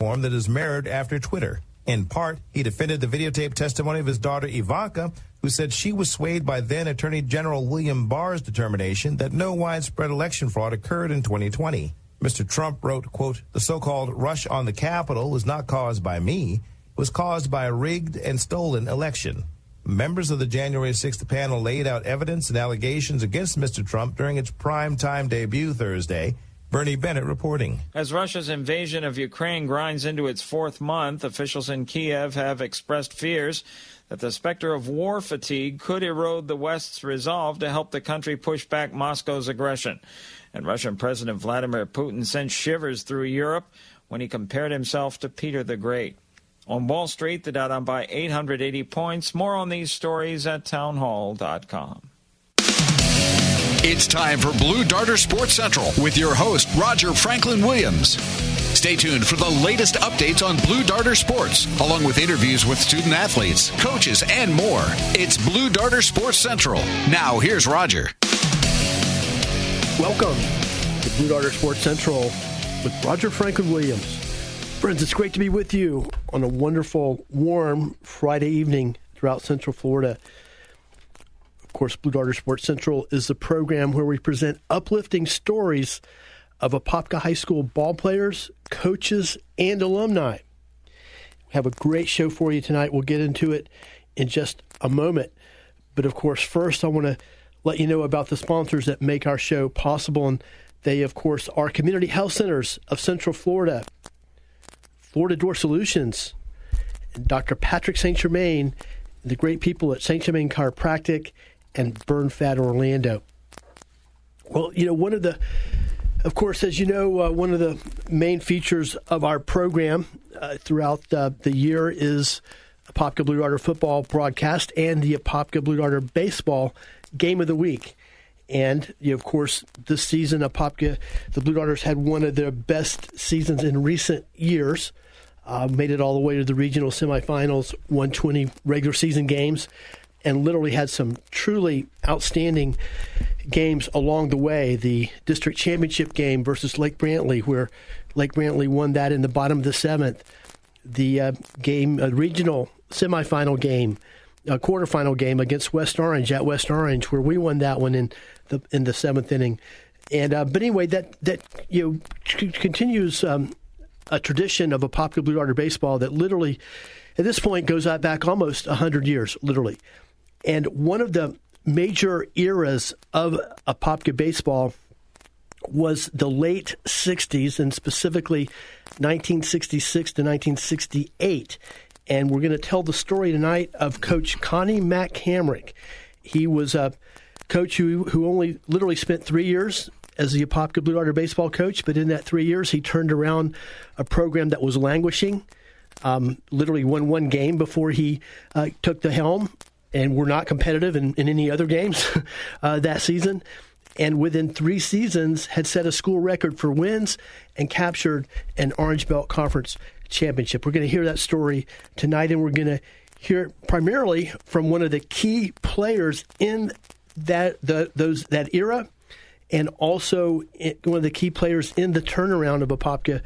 Form that is mirrored after Twitter. In part, he defended the videotaped testimony of his daughter Ivanka, who said she was swayed by then Attorney General William Barr's determination that no widespread election fraud occurred in 2020. Mr. Trump wrote, quote, the so-called rush on the Capitol was not caused by me, it was caused by a rigged and stolen election. Members of the January 6th panel laid out evidence and allegations against Mr. Trump during its prime time debut Thursday. Bernie Bennett reporting. As Russia's invasion of Ukraine grinds into its fourth month, officials in Kiev have expressed fears that the specter of war fatigue could erode the West's resolve to help the country push back Moscow's aggression. And Russian President Vladimir Putin sent shivers through Europe when he compared himself to Peter the Great. On Wall Street, the Dow down by 880 points. More on these stories at townhall.com. It's time for Blue Darter Sports Central with your host, Roger Franklin Williams. Stay tuned for the latest updates on Blue Darter Sports, along with interviews with student athletes, coaches, and more. It's Blue Darter Sports Central. Now, here's Roger. Welcome to Blue Darter Sports Central with Roger Franklin Williams. Friends, it's great to be with you on a wonderful, warm Friday evening throughout Central Florida. Course, Blue Darter Sports Central is the program where we present uplifting stories of Apopka High School ball players, coaches, and alumni. We have a great show for you tonight. We'll get into it in just a moment. But of course, first, I want to let you know about the sponsors that make our show possible. And they, of course, are Community Health Centers of Central Florida, Florida Door Solutions, and Dr. Patrick St. Germain, the great people at St. Germain Chiropractic, and Burn Fat Orlando. Well, you know, one of the, of course, as you know, uh, one of the main features of our program uh, throughout uh, the year is Apopka Blue Darter football broadcast and the Apopka Blue Darter baseball game of the week. And you know, of course, this season, Apopka, the Blue Darters had one of their best seasons in recent years. Uh, made it all the way to the regional semifinals, 120 regular season games, and literally had some truly outstanding games along the way. The district championship game versus Lake Brantley, where Lake Brantley won that in the bottom of the seventh. The uh, game, uh, regional semifinal game, a quarterfinal game against West Orange at West Orange, where we won that one in the in the seventh inning. And uh, but anyway, that that you know c- continues um, a tradition of Apopka Blue Darter baseball that literally, at this point, goes back almost hundred years, literally. And one of the major eras of Apopka baseball was the late 60s and specifically 1966 to 1968. And we're going to tell the story tonight of Coach Connie Mack Hamrick. He was a coach who, who only literally spent three years as the Apopka Blue Darter baseball coach, but in that three years, he turned around a program that was languishing. Um, literally won one game before he uh, took the helm, and were not competitive in, in any other games uh, that season. And within three seasons, had set a school record for wins and captured an Orange Belt Conference championship. We're going to hear that story tonight, and we're going to hear it primarily from one of the key players in that the those that era, and also one of the key players in the turnaround of Apopka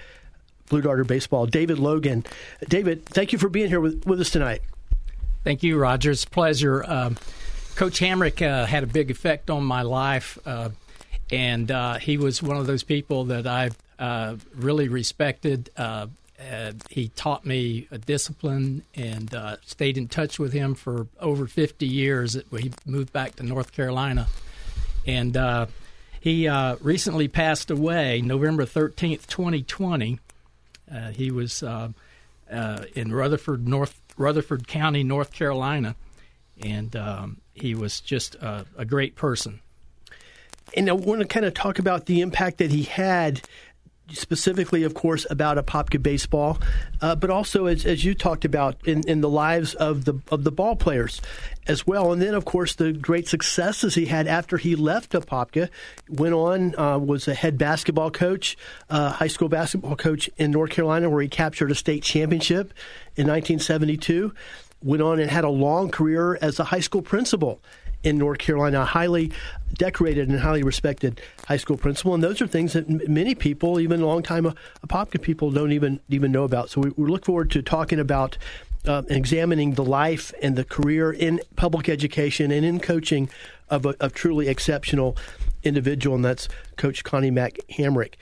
Blue Darter baseball, David Logan. David, thank you for being here with, with us tonight. Thank you, Roger. It's a pleasure. Um, Coach Hamrick uh, had a big effect on my life, uh, and uh, he was one of those people that I uh, really respected. Uh, he taught me a discipline and uh, stayed in touch with him for over 50 years. He moved back to North Carolina. And he recently passed away November 13th, 2020. he was in Rutherford, North Rutherford County, North Carolina, and um, he was just a, a, great person. And I want to kind of talk about the impact that he had specifically, of course, about Apopka baseball, uh, but also as, as you talked about in, in the lives of the of the ball players as well. And then, of course, the great successes he had after he left Apopka. Went on, uh, was a head basketball coach, uh, high school basketball coach in North Carolina, where he captured a state championship in 1972. Went on and had a long career as a high school principal in North Carolina, highly decorated and highly respected high school principal. And those are things that m- many people, even long-time uh, Apopka people, don't even even know about. So we, we look forward to talking about uh, examining the life and the career in public education and in coaching of a of truly exceptional individual, and that's Coach Connie Mack Hamrick.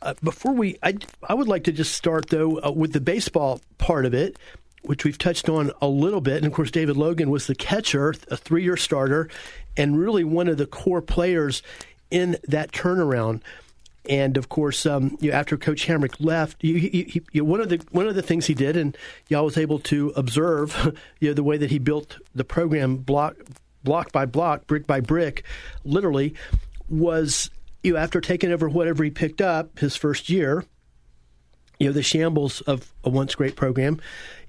Uh, before we, I, I would like to just start though uh, with the baseball part of it which we've touched on a little bit. And of course, David Logan was the catcher, a three year starter, and really one of the core players in that turnaround. And of course, um, you know, after Coach Hamrick left, you, you, one of the one of the things he did, and y'all was able to observe, you know, the way that he built the program block block by block, brick by brick, literally, was you know, after taking over whatever he picked up his first year, you know, the shambles of a once great program,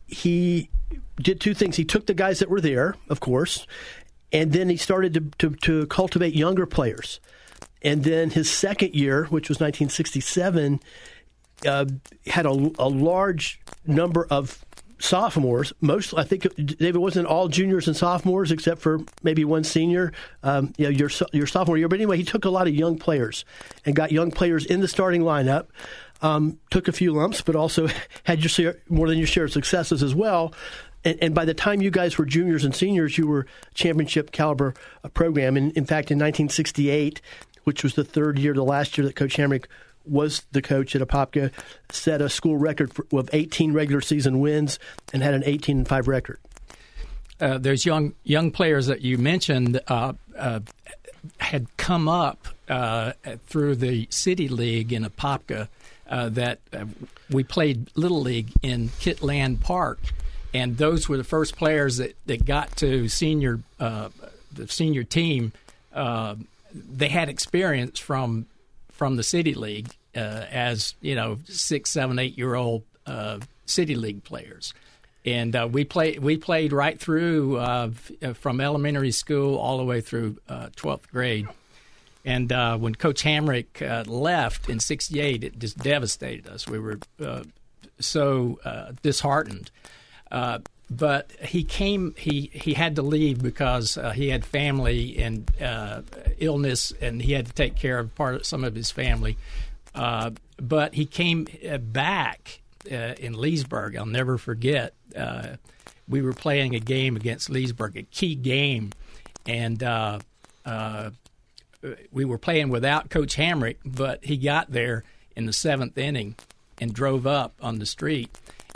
he did two things. He took the guys that were there, of course, and then he started to, to, to cultivate younger players. And then his second year, which was 1967, uh, had a, a, large number of sophomores. Most, I think, David wasn't all juniors and sophomores except for maybe one senior. Um, you know, your your sophomore year. But anyway, he took a lot of young players and got young players in the starting lineup um, took a few lumps, but also had your share, more than your share of successes as well. And, and, by the time you guys were juniors and seniors, you were championship caliber uh, program. And in fact, in 1968, which was the third year, the last year that Coach Hamrick was the coach at Apopka, set a school record for, of 18 regular season wins and had an 18 and 5 record. Uh, those young young players that you mentioned uh, uh, had come up uh, through the city league in Apopka uh, that uh, we played Little League in Kitland Park, and those were the first players that, that got to senior uh, the senior team. Uh, they had experience from from the City League uh, as you know six, seven, eight year old uh, City League players. And we played. We played right through from elementary school all the way through twelfth grade. And uh, when Coach Hamrick uh, left in '68, it just devastated us. We were uh, so uh, disheartened. Uh, but he came. He he had to leave because uh, he had family and illness, and he had to take care of part of some of his family. but he came back in Leesburg. I'll never forget. we were playing a game against Leesburg, a key game, and we were playing without Coach Hamrick, but he got there in the seventh inning and drove up on the street,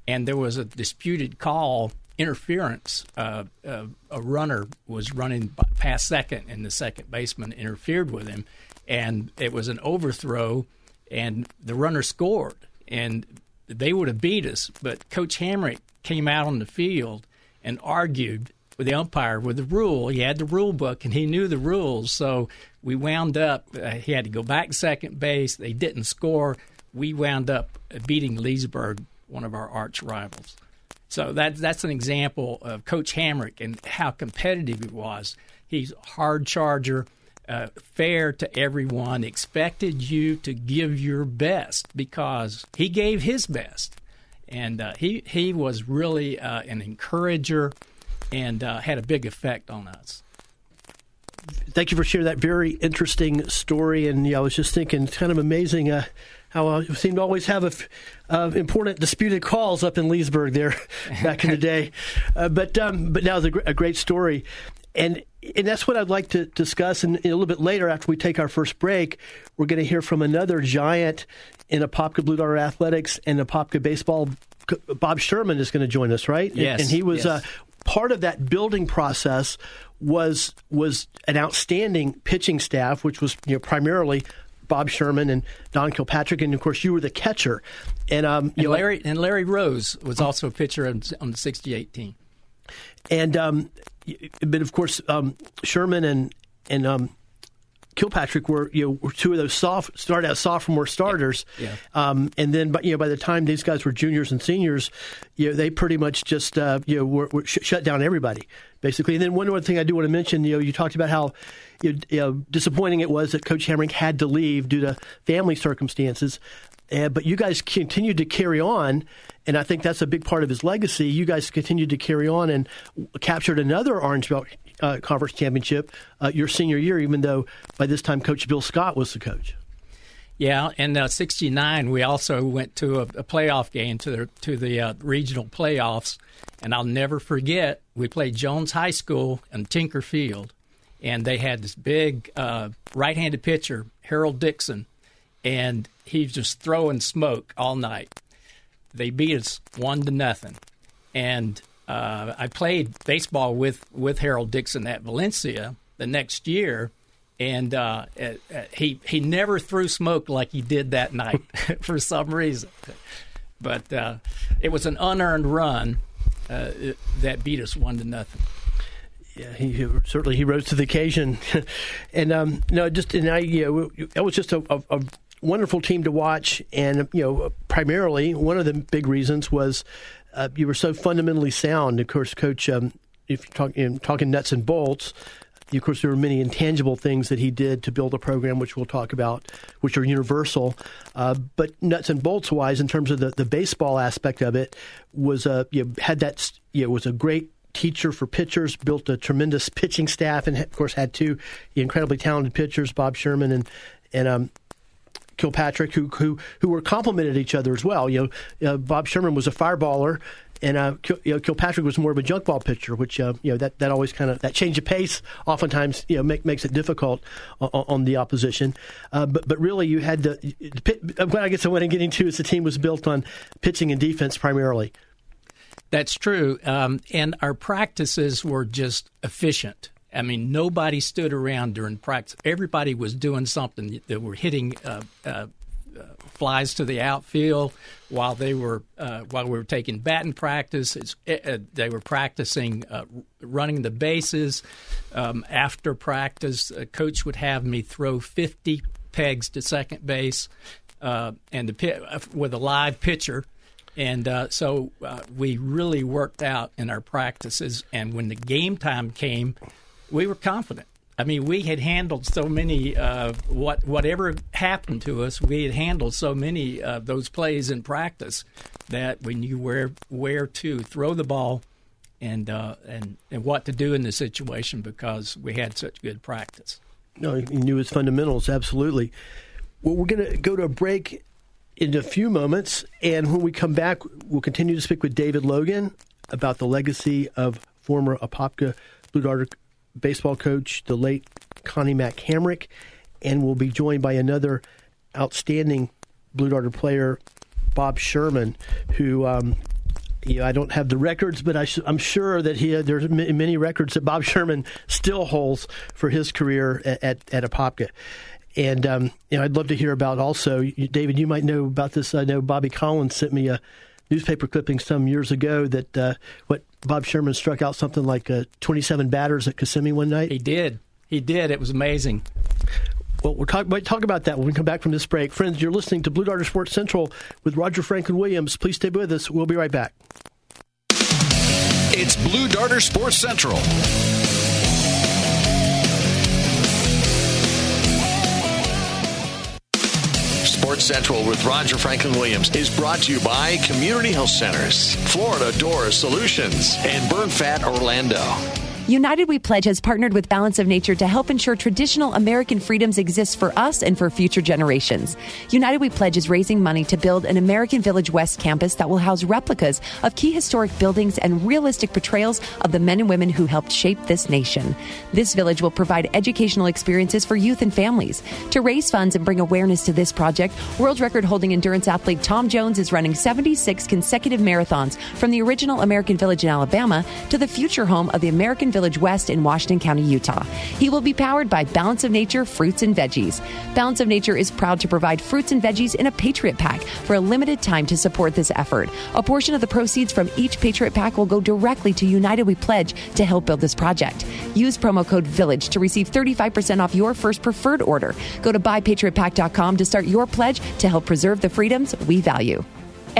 and there was a disputed call interference. Uh, uh, a runner was running past second, and the second baseman interfered with him, and it was an overthrow, and the runner scored, and they would have beat us, but Coach Hamrick came out on the field and argued with the umpire with the rule. He had the rule book and he knew the rules. So we wound up, uh, he had to go back second base. They didn't score. We wound up beating Leesburg, one of our arch rivals. So that, that's an example of Coach Hamrick and how competitive he was. He's a hard charger, uh, fair to everyone, expected you to give your best because he gave his best. And uh, he, he was really uh, an encourager and uh, had a big effect on us. Thank you for sharing that very interesting story. And yeah, I was just thinking, kind of amazing uh, how I uh, seem to always have a, uh, important disputed calls up in Leesburg there back in the day. Uh, but um, but now it's a, gr- a, great story, and and that's what I'd like to discuss. And a little bit later, after we take our first break, we're going to hear from another giant in Apopka Blue Darter athletics and Apopka baseball. Bob Sherman is going to join us, right? Yes. And he was yes. uh, part of that building process was was an outstanding pitching staff, which was you know primarily Bob Sherman and Don Kilpatrick, and of course you were the catcher. And um, and Larry and Larry Rose was also a pitcher on, on the '68 team. And um, but of course um, Sherman and and um, Kilpatrick were you know were two of those soft start out sophomore starters, Yeah. Um, and then but you know by the time these guys were juniors and seniors, you know they pretty much just uh, you know were, were sh- shut down everybody basically. And then one other thing I do want to mention, you know, you talked about how you know, disappointing it was that Coach Hamrick had to leave due to family circumstances. Uh, but you guys continued to carry on, and I think that's a big part of his legacy. You guys continued to carry on and captured another Orange Belt uh, Conference championship uh, your senior year, even though by this time Coach Bill Scott was the coach. Yeah, in uh, '69 we also went to a, a, playoff game to the to the uh, regional playoffs, and I'll never forget we played Jones High School and Tinker Field, and they had this big uh, right-handed pitcher Harold Dixon, and he's just throwing smoke all night. They beat us one to nothing, and uh, I played baseball with with Harold Dixon at Valencia the next year and uh, he he never threw smoke like he did that night for some reason. But uh, it was an unearned run uh, that beat us one to nothing. Yeah, he, he certainly he rose to the occasion, and um, no, just and I, you know, it was just a, a, a wonderful team to watch, and you know, primarily one of the big reasons was uh, you were so fundamentally sound. Of course, Coach, um, if you're talking, talking nuts and bolts, of course, there were many intangible things that he did to build a program, which we'll talk about, which are universal. Uh, but nuts and bolts wise, in terms of the, the baseball aspect of it, was a you know, had that you know, was a great teacher for pitchers, built a tremendous pitching staff, and of course had two incredibly talented pitchers, Bob Sherman and and um, Kilpatrick, who who who were complemented each other as well. You know, uh, Bob Sherman was a fireballer, and uh, you know, Kilpatrick was more of a junk ball pitcher, which uh, you know that, that always kind of that change of pace oftentimes you know make, makes it difficult on, on the opposition. Uh, but but really, you had the. What I guess I'm getting to is the team was built on pitching and defense primarily. That's true, um, and our practices were just efficient. I mean, nobody stood around during practice. Everybody was doing something. They were hitting uh, uh, flies to the outfield while they were uh, while we were taking batting practice. Uh, they were practicing uh, running the bases. Um, after practice, a coach would have me throw 50 pegs to second base, uh, and the, with a live pitcher. And uh, so uh, we really worked out in our practices. And when the game time came, we were confident. I mean, we had handled so many uh, what whatever happened to us, we had handled so many of those plays in practice that we knew where where to throw the ball and uh, and and what to do in the situation because we had such good practice. No, he knew his fundamentals absolutely. Well, we're going to go to a break in a few moments, and when we come back, we'll continue to speak with David Logan about the legacy of former Apopka Blue Darter baseball coach, the late Connie Mack Hamrick, and we'll be joined by another outstanding Blue Darter player, Bob Sherman, who. Um, you know, I don't have the records, but I am sure that he there's many records that Bob Sherman still holds for his career at at, at Apopka. And um, you know, I'd love to hear about also, David. You might know about this. I know Bobby Collins sent me a newspaper clipping some years ago that uh, what Bob Sherman struck out something like uh, 27 batters at Kissimmee one night. He did. He did. It was amazing. Well, we'll talk, might talk about that when we come back from this break. Friends, you're listening to Blue Darter Sports Central with Roger Franklin Williams. Please stay with us. We'll be right back. It's Blue Darter Sports Central. Sports Central with Roger Franklin Williams is brought to you by Community Health Centers, Florida Door Solutions, and Burn Fat Orlando. United We Pledge has partnered with Balance of Nature to help ensure traditional American freedoms exist for us and for future generations. United We Pledge is raising money to build an American Village West campus that will house replicas of key historic buildings and realistic portrayals of the men and women who helped shape this nation. This village will provide educational experiences for youth and families. To raise funds and bring awareness to this project, world record holding endurance athlete Tom Jones is running 76 consecutive marathons from the original American Village in Alabama to the future home of the American Village Village West in Washington County, Utah. He will be powered by Balance of Nature fruits and veggies. Balance of Nature is proud to provide fruits and veggies in a Patriot Pack for a limited time to support this effort. A portion of the proceeds from each Patriot Pack will go directly to United We Pledge to help build this project. Use promo code VILLAGE to receive 35% off your first preferred order. Go to buypatriotpack.com to start your pledge to help preserve the freedoms we value.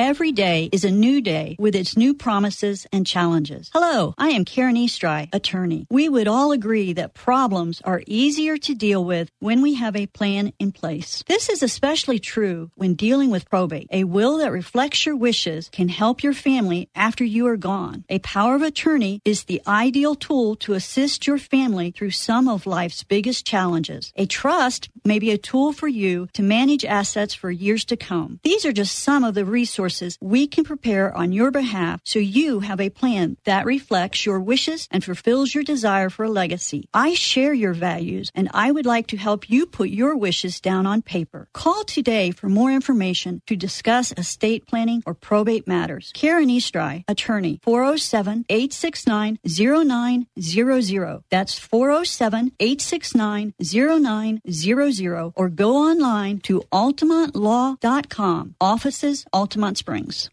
Every day is a new day with its new promises and challenges. Hello, I am Karen Eastry, attorney. We would all agree that problems are easier to deal with when we have a plan in place. This is especially true when dealing with probate. A will that reflects your wishes can help your family after you are gone. A power of attorney is the ideal tool to assist your family through some of life's biggest challenges. A trust may be a tool for you to manage assets for years to come. These are just some of the resources resources we can prepare on your behalf so you have a plan that reflects your wishes and fulfills your desire for a legacy. I share your values and I would like to help you put your wishes down on paper. Call today for more information to discuss estate planning or probate matters. Karen Eastry, attorney, 407 869 0900. That's 407 869 0900 or go online to altamontlaw.com. Offices Altamont Springs.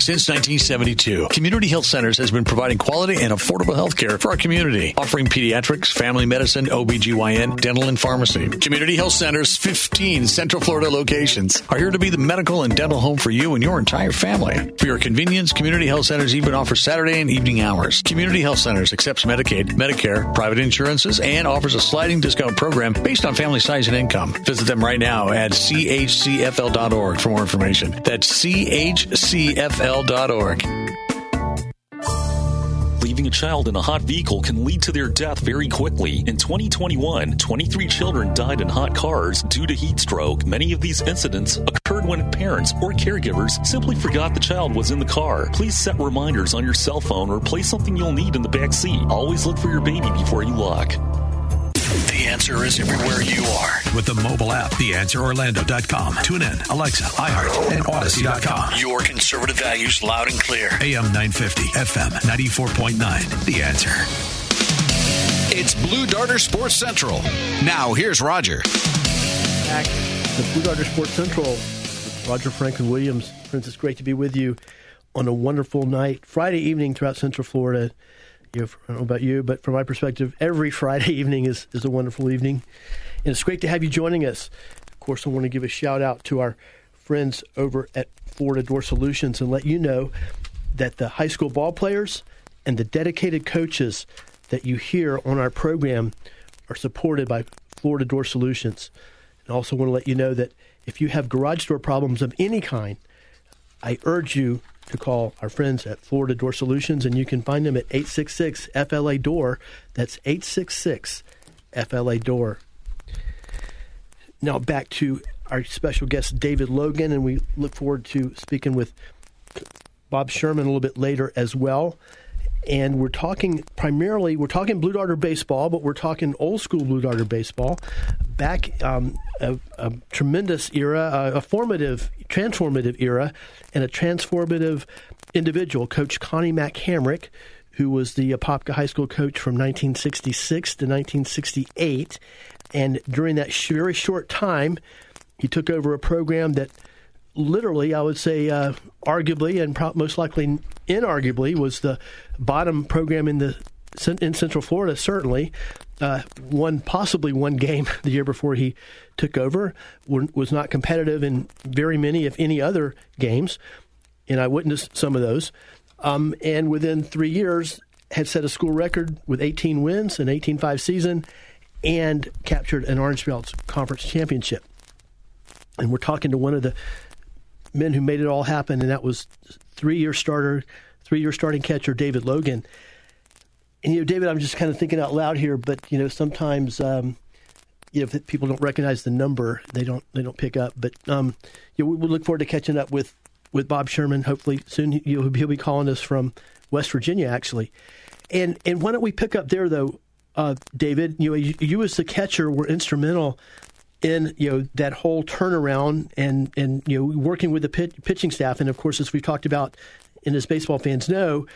Since 1972, Community Health Centers has been providing quality and affordable health care for our community, offering pediatrics, family medicine, OBGYN, dental, and pharmacy. Community Health Centers' 15 Central Florida locations are here to be the medical and dental home for you and your entire family. For your convenience, Community Health Centers even offer Saturday and evening hours. Community Health Centers accepts Medicaid, Medicare, private insurances, and offers a sliding discount program based on family size and income. Visit them right now at chcfl.org for more information. That's chcfl.org. Leaving a child in a hot vehicle can lead to their death very quickly. In 2021, 23 children died in hot cars due to heat stroke. Many of these incidents occurred when parents or caregivers simply forgot the child was in the car. Please set reminders on your cell phone or place something you'll need in the back seat. Always look for your baby before you lock. The answer is everywhere you are. With the mobile app, theanswerorlando.com. Tune in, Alexa, iHeart, and Odyssey.com. Your conservative values loud and clear. AM 950, FM 94.9. The answer. It's Blue Darter Sports Central. Now, here's Roger. Back to Blue Darter Sports Central Roger Franklin Williams. Friends, it's great to be with you on a wonderful night, Friday evening throughout Central Florida. You know, I don't know about you, but from my perspective, every Friday evening is, is a wonderful evening. And it's great to have you joining us. Of course, I want to give a shout out to our friends over at Florida Door Solutions and let you know that the high school ball players and the dedicated coaches that you hear on our program are supported by Florida Door Solutions. And also want to let you know that if you have garage door problems of any kind, I urge you to call our friends at Florida Door Solutions, and you can find them at 866 FLA Door. That's 866 FLA Door. Now back to our special guest, David Logan, and we look forward to speaking with Bob Sherman a little bit later as well. And we're talking primarily, we're talking Blue Darter baseball, but we're talking old school Blue Darter baseball. Back um, a, a, tremendous era, a, a formative, transformative era, and a transformative individual, Coach Connie Mack Hamrick, who was the Apopka High School coach from 1966 to 1968. And during that very short time, he took over a program that literally, I would say, uh, arguably and pro- most likely inarguably, was the bottom program in the in Central Florida. Certainly, uh, one possibly one game the year before he took over was not competitive in very many, if any, other games, and I witnessed some of those. Um, and within three years, had set a school record with 18 wins, an 18-5 season, and captured an Orange Belts Conference championship. And we're talking to one of the men who made it all happen, and that was three-year starter, three-year starting catcher David Logan. And you know, David, I'm just kind of thinking out loud here, but you know, sometimes um, you know, if people don't recognize the number, they don't they don't pick up. But um, you know, we, we look forward to catching up with with Bob Sherman. Hopefully soon, he'll, he'll be calling us from West Virginia, actually. And and why don't we pick up there though, uh, David? You know, you, you as the catcher were instrumental in you know that whole turnaround and and you know working with the pit, pitching staff and of course as we've talked about and as baseball fans know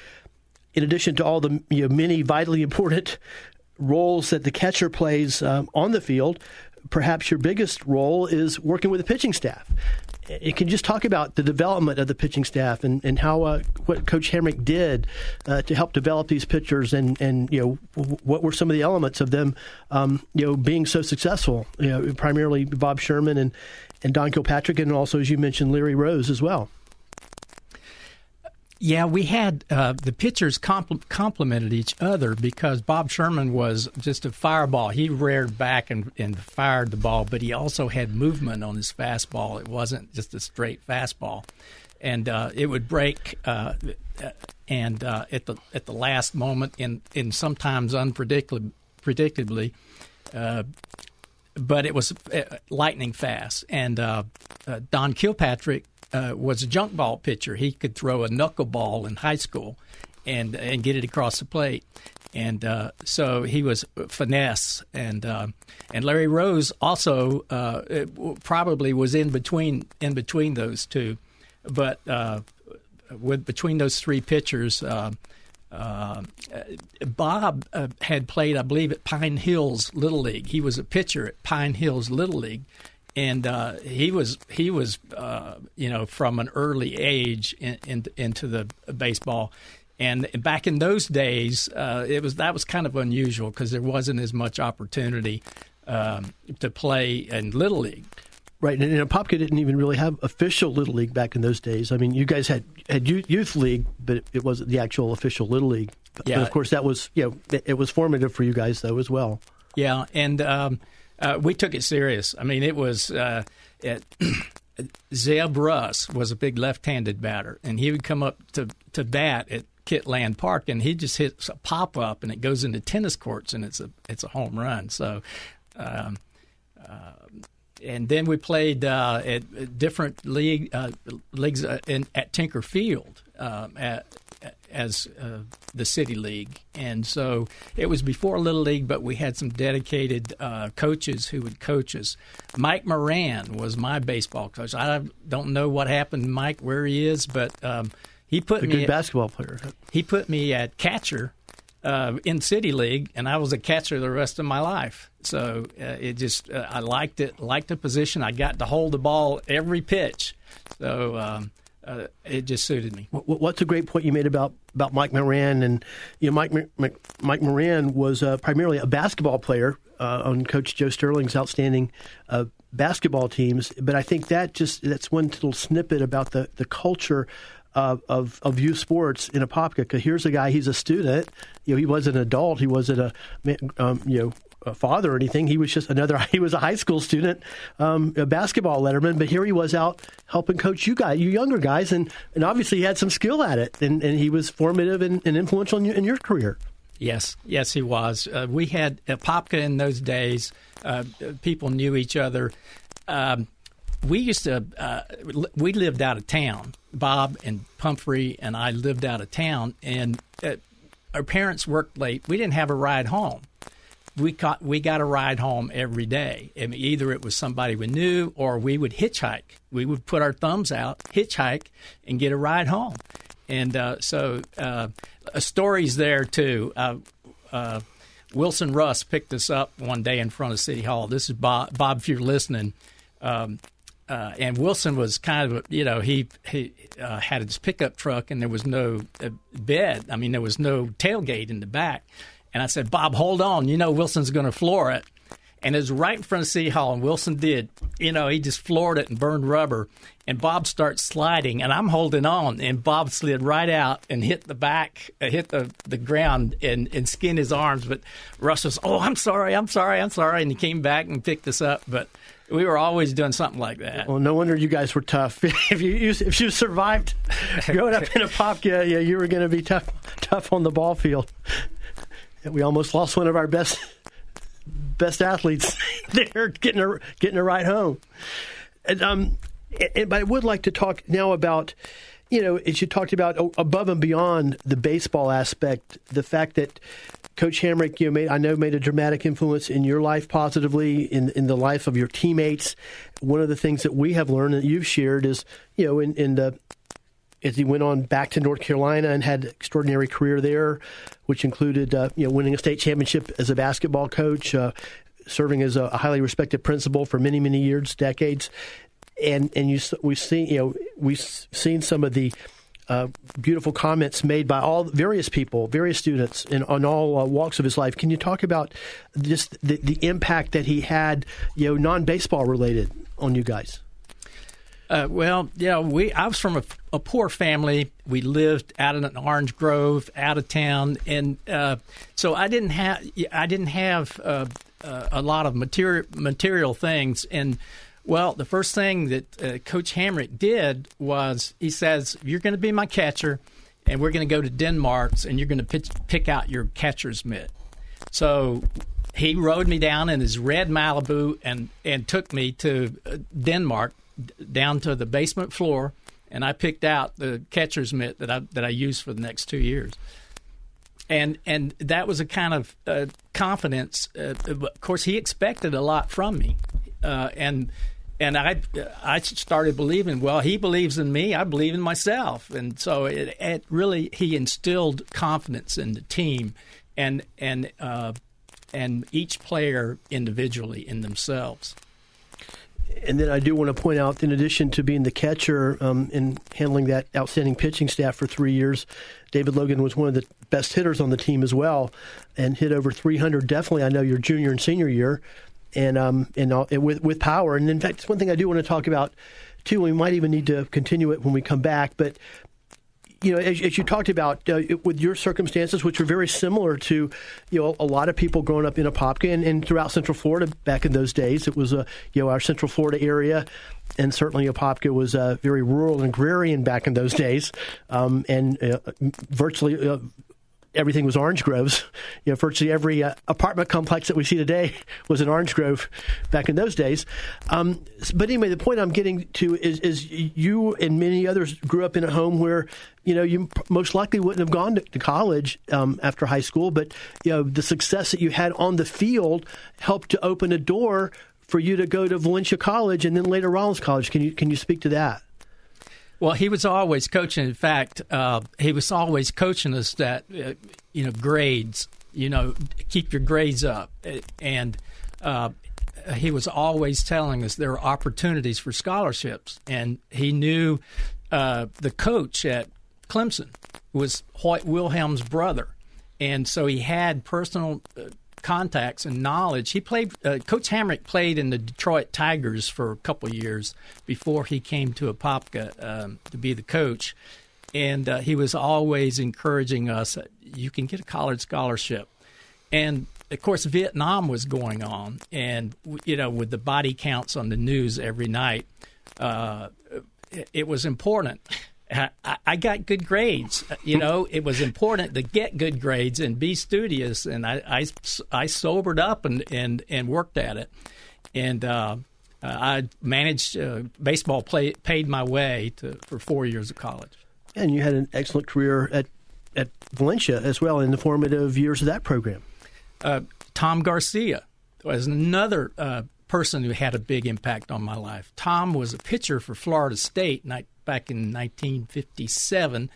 in addition to all the you know, many vitally important roles that the catcher plays um, on the field, perhaps your biggest role is working with the pitching staff. You can just talk about the development of the pitching staff and, and how uh, what Coach Hamrick did uh, to help develop these pitchers and, and you know what were some of the elements of them um, you know being so successful. You know, primarily Bob Sherman and and Don Kilpatrick and also as you mentioned Larry Rose as well. Yeah, we had uh, the pitchers compl- complemented each other because Bob Sherman was just a fireball. He reared back and, and fired the ball, but he also had movement on his fastball. It wasn't just a straight fastball, and uh, it would break. Uh, and uh, at the at the last moment, in in sometimes unpredictably, predictably, uh, but it was uh, lightning fast. And Don Kilpatrick uh, was a junk ball pitcher. He could throw a knuckleball in high school and and get it across the plate. And uh, so he was finesse, and uh, and Larry Rose also uh, probably was in between in between those two, but uh, with between those three pitchers, uh, Bob had played, I believe, at Pine Hills Little League. He was a pitcher at Pine Hills Little League, and uh, he was he was uh, you know from an early age in, in, into the baseball. And back in those days, uh, it was that was kind of unusual because there wasn't as much opportunity um, to play in little league. Right, and, and Apopka didn't even really have official little league back in those days. I mean, you guys had had youth league, but it wasn't the actual official little league. Yeah. But of course, that was you know it, it was formative for you guys though as well. Yeah, and um, uh, we took it serious. I mean, it was uh, it, Zeb Russ was a big left-handed batter, and he would come up to to bat at Kitland Park, and he just hits a pop up, and it goes into tennis courts, and it's a it's a home run. So. Um, uh, and then we played uh, at different league uh, leagues in, at Tinker Field um, at, as uh, the city league, and so it was before Little League, but we had some dedicated uh, coaches who would coach us. Mike Moran was my baseball coach. I don't know what happened, Mike, where he is, but um, he put a me good at, basketball player. He put me at catcher uh, in city league, and I was a catcher the rest of my life. So uh, it just uh, I liked it, liked the position. I got to hold the ball every pitch. So. Um, uh, it just suited me. What's a great point you made about, about Mike Moran and you know Mike Mike Moran was uh, primarily a basketball player uh, on Coach Joe Sterling's outstanding uh, basketball teams, but I think that just that's one little snippet about the the culture. Of, of, of youth sports in Apopka. Here's a guy, he's a student. You know, he wasn't an adult. He wasn't a um, you know a father or anything. He was just another. He was a high school student, um, a basketball letterman. But here he was out helping coach you guys, you younger guys, and, and obviously he had some skill at it, and, and he was formative and, and influential in your, in your, career. Yes, yes, he was. Uh, we had uh, Popka in those days. Uh, people knew each other. Um, we used to. Uh, we lived out of town. Bob and Pumphrey and I lived out of town, and uh, our parents worked late. We didn't have a ride home we got we got a ride home every day. I mean, either it was somebody we knew or we would hitchhike. We would put our thumbs out, hitchhike, and get a ride home. And uh, so, uh, stories there too. Uh, uh, Wilson Russ picked us up one day in front of City Hall. This is Bob. Bob if you're listening. Um, uh, and Wilson was kind of, you know, he he uh, had his pickup truck and there was no uh, bed. I mean, there was no tailgate in the back. And I said, Bob, hold on. You know Wilson's going to floor it. And it was right in front of City Hall, and Wilson did. You know, he just floored it and burned rubber. And Bob starts sliding, and I'm holding on, and Bob slid right out and hit the back, uh, hit the, the ground, and, and skinned his arms. But Russ was, oh, I'm sorry, I'm sorry, I'm sorry. And he came back and picked us up. But we were always doing something like that. Well, no wonder you guys were tough. if you if you survived growing up in Apopka, yeah, you were going to be tough tough on the ball field we almost lost one of our best best athletes there getting a getting a ride home. And, um, and, but I would like to talk now about, you know, as you talked about above and beyond the baseball aspect, the fact that Coach Hamrick, you know, made, I know made a dramatic influence in your life positively, in in the life of your teammates. One of the things that we have learned that you've shared is, you know, in, in the as he went on back to North Carolina and had an extraordinary career there, which included uh, you know winning a state championship as a basketball coach, uh, serving as a, highly respected principal for many many years, decades, and and you we've seen you know we've seen some of the uh, beautiful comments made by all various people, various students in on all uh, walks of his life. Can you talk about just the, the impact that he had, you know, non baseball related on you guys? Uh, well, yeah, we. I was from a, a, poor family. We lived out in an orange grove, out of town, and uh, so I didn't have I didn't have uh, uh, a lot of material material things. And well, the first thing that uh, Coach Hamrick did was he says, "You're going to be my catcher, and we're going to go to Denmark's, and you're going to pick out your catcher's mitt." So he rode me down in his red Malibu and and took me to uh, Down to the basement floor, and I picked out the catcher's mitt that I that I used for the next two years. And and that was a kind of uh, confidence. Uh, of course, he expected a lot from me, uh, and and I I started believing. Well, he believes in me. I believe in myself, and so it, it really he instilled confidence in the team, and and uh, and each player individually in themselves and then I do want to point out, in addition to being the catcher um, and handling that outstanding pitching staff for three years, David Logan was one of the best hitters on the team as well, and hit over 300. Definitely, I know your junior and senior year, and um and, uh, with with power. And in fact, it's one thing I do want to talk about too. We might even need to continue it when we come back, but you know, as, as you talked about uh, with your circumstances, which are very similar to, you know, a lot of people growing up in Apopka and, and throughout Central Florida back in those days. It was, a, you know, our Central Florida area, and certainly Apopka was uh, very rural and agrarian back in those days, um, and uh, virtually uh, everything was orange groves. You know, virtually every uh, apartment complex that we see today was an orange grove back in those days. Um, but anyway, the point I'm getting to is, is you and many others grew up in a home where you know you most likely wouldn't have gone to, college um, after high school, but you know the success that you had on the field helped to open a door for you to go to Valencia College and then later Rollins College. Can you can you speak to that? Well, he was always coaching. In fact, uh, he was always coaching us that uh, you know grades. You know, keep your grades up, and uh, he was always telling us there are opportunities for scholarships. And he knew uh, the coach at Clemson was Hoyt Wilhelm's brother, and so he had personal uh, contacts and knowledge. He played. Uh, Coach Hamrick played in the Detroit Tigers for a couple years before he came to Apopka um, to be the coach, and uh, he was always encouraging us. You can get a college scholarship, and of course Vietnam was going on, and you know with the body counts on the news every night, uh, it, it was important. I, I, got good grades. You know, it was important to get good grades and be studious. And I, I, I sobered up and, and, and worked at it. And uh, I managed uh, baseball, play, paid my way to, for four years of college. And you had an excellent career at, at Valencia as well in the formative years of that program. Uh, Tom Garcia was another uh, person who had a big impact on my life. Tom was a pitcher for Florida State, back in 1957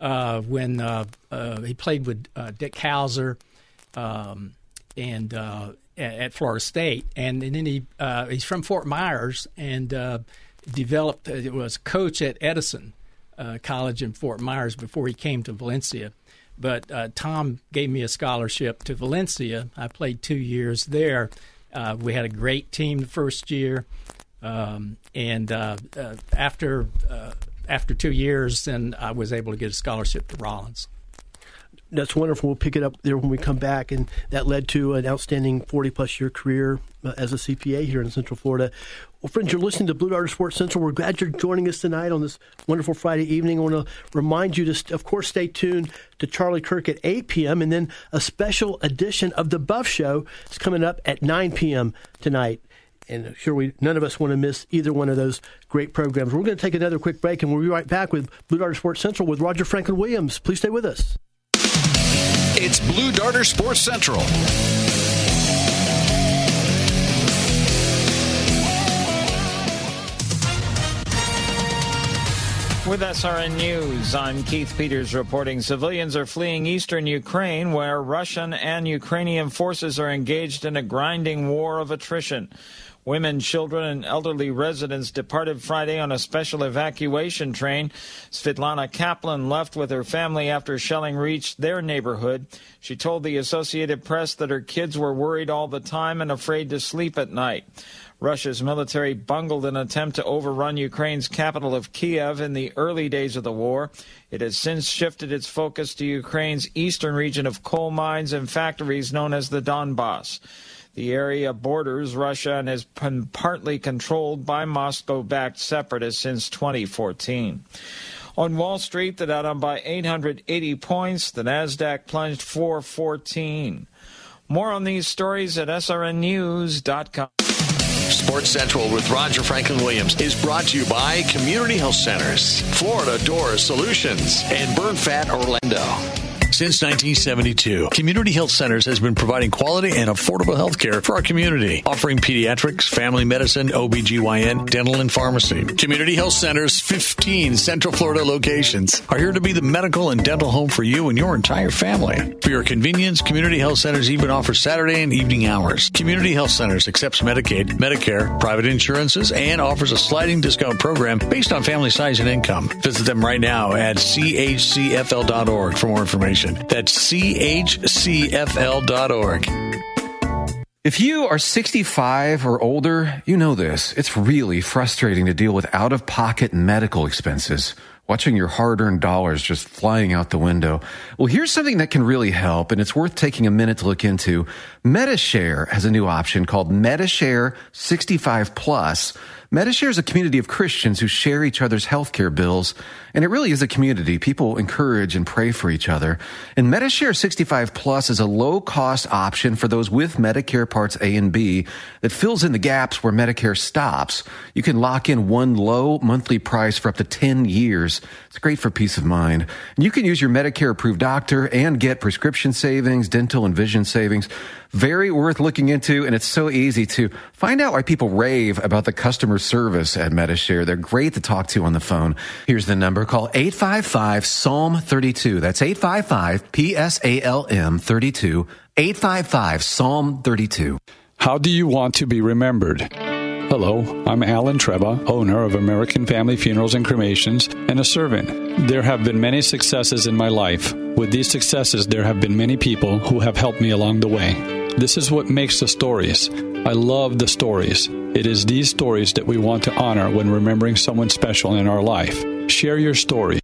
uh, when uh, uh, he played with uh, Dick Howser um, and uh, at Florida State, and, and then he he's from Fort Myers and developed. It was coach at Edison College in Fort Myers before he came to Valencia. But Tom gave me a scholarship to Valencia. I played two years there. We had a great team the first year. Um, and uh, uh, after uh, after two years, then I was able to get a scholarship to Rollins. That's wonderful. We'll pick it up there when we come back, and that led to an outstanding forty-plus year career uh, as a CPA here in Central Florida. Well, friends, you're listening to Blue Darter Sports Central. We're glad you're joining us tonight on this wonderful Friday evening. I want to remind you to, of course, stay tuned to Charlie Kirk at 8 p.m. and then a special edition of the Buff Show is coming up at 9 p.m. tonight and sure we none of us want to miss either one of those great programs. We're going to take another quick break, and we'll be right back with Blue Darter Sports Central with Roger Franklin Williams. Please stay with us. It's Blue Darter Sports Central. With SRN News, I'm Keith Peters reporting civilians are fleeing eastern Ukraine where Russian and Ukrainian forces are engaged in a grinding war of attrition. Women, children, and elderly residents departed Friday on a special evacuation train. Svetlana Kaplan left with her family after shelling reached their neighborhood. She told the Associated Press that her kids were worried all the time and afraid to sleep at night. Russia's military bungled an attempt to overrun Ukraine's capital of Kiev in the early days of the war. It has since shifted its focus to Ukraine's eastern region of coal mines and factories known as the Donbass. The area borders Russia and has been partly controlled by Moscow backed separatists since 2014. On Wall Street, the Dow down by 880 points. The Nasdaq plunged 414. More on these stories at srnnews.com. Sports Central with Roger Franklin Williams is brought to you by Community Health Centers, Florida Door Solutions, and Burn Fat Orlando. Since 1972, Community Health Centers has been providing quality and affordable health care for our community, offering pediatrics, family medicine, OBGYN, dental, and pharmacy. Community Health Centers' 15 Central Florida locations are here to be the medical and dental home for you and your entire family. For your convenience, Community Health Centers even offers Saturday and evening hours. Community Health Centers accepts Medicaid, Medicare, private insurances, and offers a sliding discount program based on family size and income. Visit them right now at chcfl.org for more information. That's chcfl.org. If you are 65 or older, you know this. It's really frustrating to deal with out of pocket medical expenses, watching your hard earned dollars just flying out the window. Well, here's something that can really help, and it's worth taking a minute to look into. Medi-Share has a new option called Medi-Share 65 Plus. Medi-Share is a community of Christians who share each other's healthcare bills, and it really is a community. People encourage and pray for each other. And Medi-Share 65 Plus is a low cost option for those with Medicare Parts A and B that fills in the gaps where Medicare stops. You can lock in one low monthly price for up to 10 years. It's great for peace of mind. And you can use your Medicare approved doctor and get prescription savings, dental and vision savings. Very worth looking into, and it's so easy to find out why people rave about the customer service at Medi-Share. They're great to talk to on the phone. Here's the number. Call 855 Psalm 32. That's 855 P S A L M 32. 855 Psalm 32. How do you want to be remembered? Hello, I'm Alan Treba, owner of American Family Funerals and Cremations, and a servant. There have been many successes in my life. With these successes, there have been many people who have helped me along the way. This is what makes the stories. I love the stories. It is these stories that we want to honor when remembering someone special in our life. Share your stories.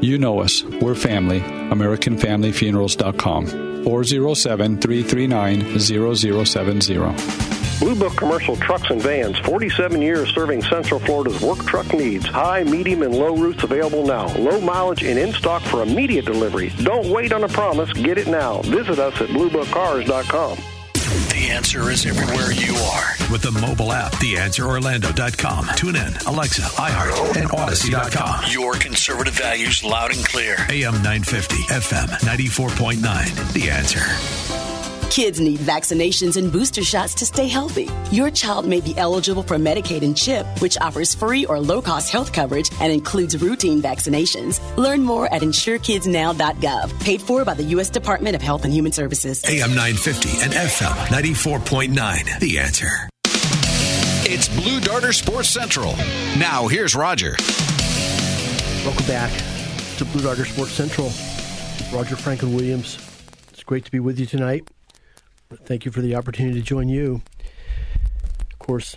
You know us. We're family. AmericanFamilyFunerals.com. 407 339 0070. Blue Book Commercial Trucks and Vans, 47 years serving Central Florida's work truck needs. High, medium, and low routes available now. Low mileage and in stock for immediate delivery. Don't wait on a promise. Get it now. Visit us at bluebookcars.com. The answer is everywhere you are with the mobile app, theanswerorlando.com. Tune in, Alexa, iHeart, and Odyssey.com. Your conservative values loud and clear. AM 950, FM 94.9. The answer. Kids need vaccinations and booster shots to stay healthy. Your child may be eligible for Medicaid and CHIP, which offers free or low cost health coverage and includes routine vaccinations. Learn more at insurekidsnow.gov, paid for by the U.S. Department of Health and Human Services. AM 950 and FM 94.9. The answer. It's Blue Darter Sports Central. Now, here's Roger. Welcome back to Blue Darter Sports Central. Roger Franklin Williams. It's great to be with you tonight. Thank you for the opportunity to join you. Of course,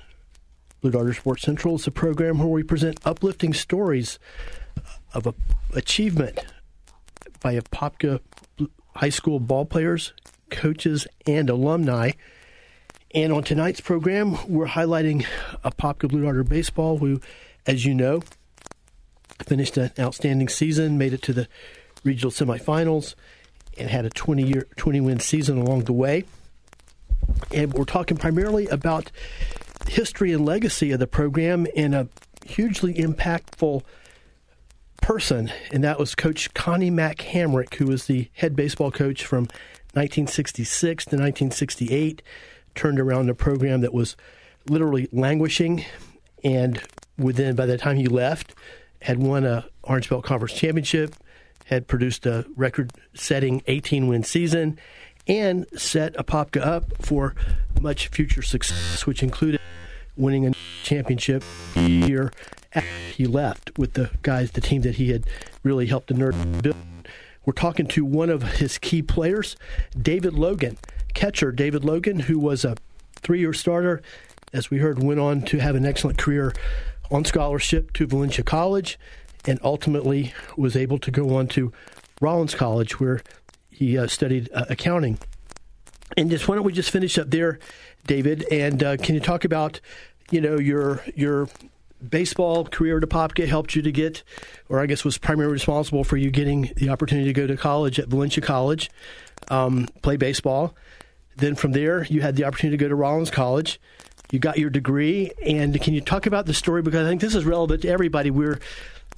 Blue Darter Sports Central is a program where we present uplifting stories of a, achievement by Apopka high school ball players, coaches, and alumni. And on tonight's program, we're highlighting Apopka Blue Darter Baseball, who, as you know, finished an outstanding season, made it to the regional semifinals, and had a 20 year 20 win season along the way. And we're talking primarily about history and legacy of the program and a hugely impactful person, and that was Coach Connie Mack Hamrick, who was the head baseball coach from 1966 to 1968, turned around a program that was literally languishing, and within by the time he left, had won a Orange Belt Conference championship, had produced a record-setting 18-win season, and set Apopka up for much future success, which included winning a championship year after he left with the guys, the team that he had really helped to nerd build. We're talking to one of his key players, David Logan, catcher David Logan, who was a three-year starter, as we heard, went on to have an excellent career on scholarship to Valencia College, and ultimately was able to go on to Rollins College, where he uh, studied uh, accounting. And just why don't we just finish up there, David? And uh, can you talk about, you know, your your baseball career at Apopka helped you to get, or I guess was primarily responsible for you getting the opportunity to go to college at Valencia College, um, play baseball. Then from there, you had the opportunity to go to Rollins College. You got your degree, and can you talk about the story? Because I think this is relevant to everybody. We're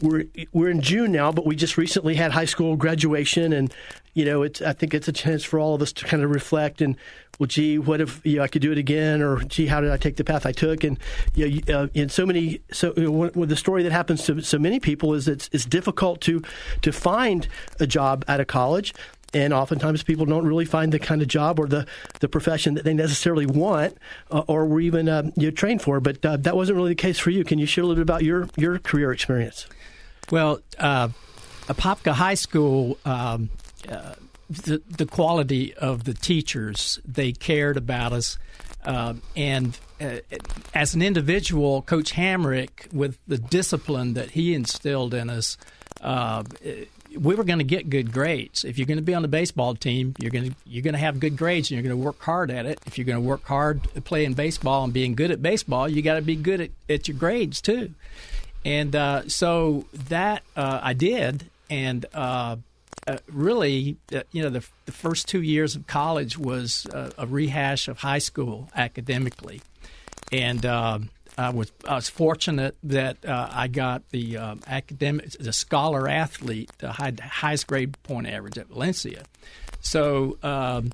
we're we're in June now, but we just recently had high school graduation, and you know, it's I think it's a chance for all of us to kind of reflect and well, gee, what if you know, I could do it again, or gee, how did I take the path I took? And you know, uh, in so many, so you know, the story that happens to so many people is it's it's difficult to to find a job at a college and oftentimes people don't really find the kind of job or the, the profession that they necessarily want uh, or were even uh, you know, trained for. But uh, that wasn't really the case for you. Can you share a little bit about your, your career experience? Well, uh, Apopka High School, um, uh, the, the quality of the teachers, they cared about us. Uh, and uh, as an individual, Coach Hamrick, with the discipline that he instilled in us, uh, we were going to get good grades. If you're going to be on the baseball team, you're going to you're going to have good grades, and you're going to work hard at it. If you're going to work hard playing baseball and being good at baseball, you got to be good at, at your grades too. And uh, so that uh, I did, and uh, uh really, uh, you know, the, the, first two years of college was a rehash of high school academically, and I was I was fortunate that uh, I got the academic the scholar athlete the high, highest grade point average at Valencia. So um,